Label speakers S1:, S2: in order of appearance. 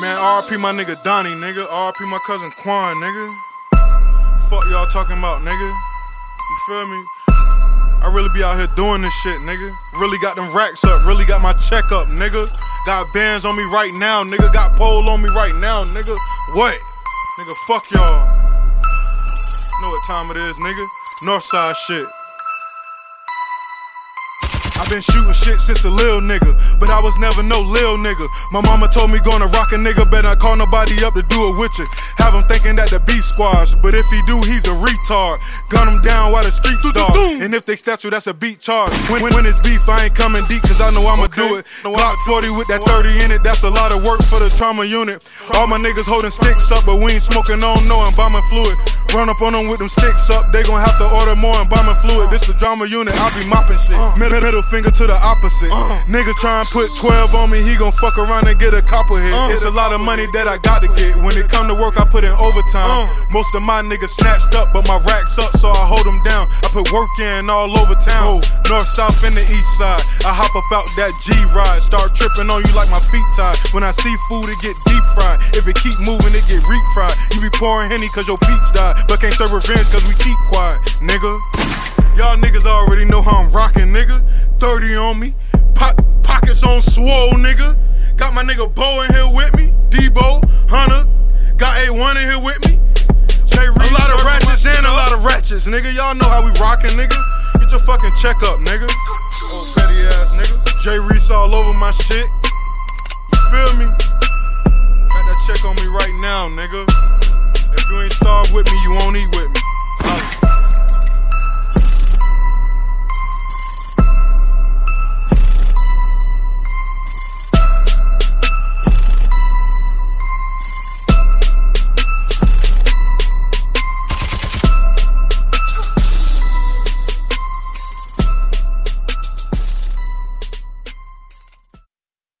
S1: Man, RP my nigga Donnie, nigga. RP my cousin Quan, nigga. Fuck y'all talking about, nigga. You feel me? I really be out here doing this shit, nigga. Really got them racks up, really got my check up, nigga. Got bands on me right now, nigga. Got pole on me right now, nigga. What? Nigga, fuck y'all. Know what time it is, nigga? Northside shit. I've been shooting shit since a lil nigga, but I was never no lil nigga. My mama told me gonna rock a nigga, better not call nobody up to do it with you. Have him thinking that the beat squash, but if he do, he's a retard. Gun him down while the streets start. And if they statue, that's a beat charge. When, when, when it's beef, I ain't coming deep, cause I know I'ma
S2: Okay.
S1: do it. Glock 40 with that 30 in it, that's a lot of work for the trauma unit. All my niggas holding sticks up, but we ain't smoking on no embalming fluid. Run up on them with them sticks up, they gon' have to order more embalming fluid. This the drama unit, I be mopping shit. Uh. Middle, middle finger to the opposite. Uh. Nigga try and put 12 on me, he gon' fuck around and get a copper hit. Uh. It's a lot of money that I got to get. When it come to work, I put in overtime. Most of my niggas snatched up, but my racks up, so I hold them down. I put work in all over town. Oh. North, south, and the east side. I hop up out that G ride. Start tripping on you like my feet tied. When I see food, it get deep fried. If it keep moving, it get refried. You be pouring Henny cause your peeps died. But can't serve revenge cause we keep quiet, nigga. Y'all niggas already know how I'm rocking, nigga. 30 on me. Po- pockets on swole, nigga. Got my nigga Bo in here with me. Debo, Hunter. Got A1 in here with me. Jay Reed, a lot of ratchets and a lot of ratchets, nigga. Y'all know how we rockin', nigga. Get your fucking check up, nigga. Old petty ass nigga. Jay Reese all over my shit. You feel me? Got that check on me right now, nigga. You ain't starved with me, you won't eat with me. Holla.